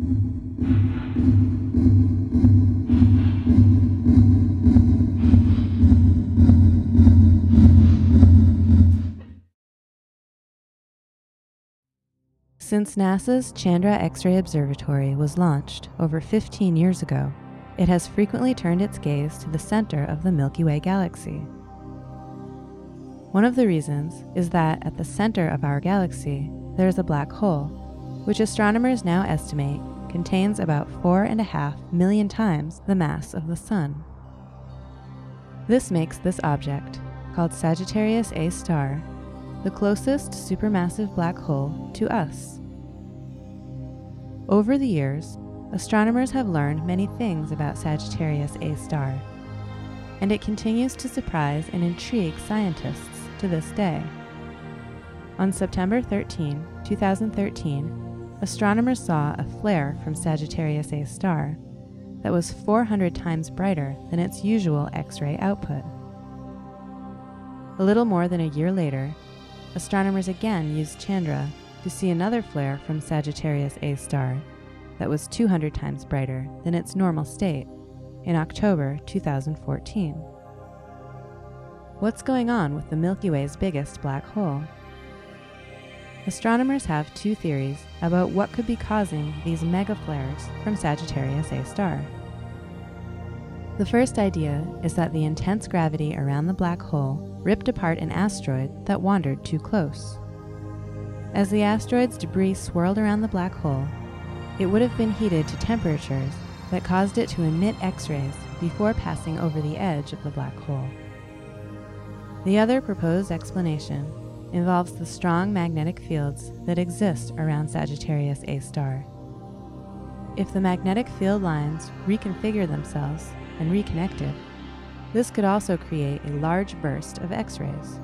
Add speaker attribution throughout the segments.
Speaker 1: Since NASA's Chandra X ray Observatory was launched over 15 years ago, it has frequently turned its gaze to the center of the Milky Way galaxy. One of the reasons is that at the center of our galaxy, there is a black hole, which astronomers now estimate contains about four and a half million times the mass of the Sun. This makes this object, called Sagittarius A star, the closest supermassive black hole to us. Over the years, astronomers have learned many things about Sagittarius A star, and it continues to surprise and intrigue scientists to this day. On September 13, 2013, astronomers saw a flare from Sagittarius A star that was 400 times brighter than its usual X ray output. A little more than a year later, astronomers again used Chandra to see another flare from Sagittarius A star that was 200 times brighter than its normal state in October 2014. What's going on with the Milky Way's biggest black hole? Astronomers have two theories about what could be causing these mega flares from Sagittarius A star. The first idea is that the intense gravity around the black hole ripped apart an asteroid that wandered too close. As the asteroid's debris swirled around the black hole, it would have been heated to temperatures that caused it to emit X rays before passing over the edge of the black hole. The other proposed explanation involves the strong magnetic fields that exist around Sagittarius A star. If the magnetic field lines reconfigure themselves and reconnected, this could also create a large burst of X rays.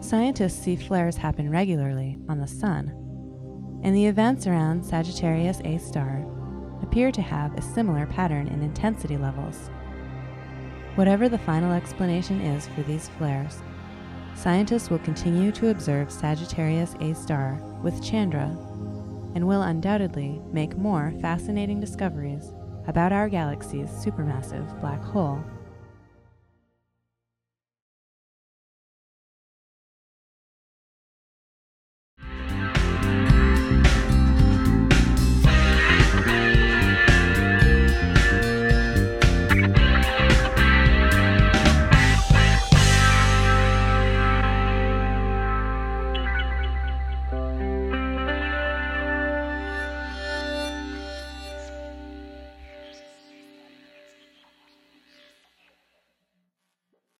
Speaker 1: Scientists see flares happen regularly on the Sun, and the events around Sagittarius A star appear to have a similar pattern in intensity levels. Whatever the final explanation is for these flares, scientists will continue to observe Sagittarius A star with Chandra and will undoubtedly make more fascinating discoveries about our galaxy's supermassive black hole.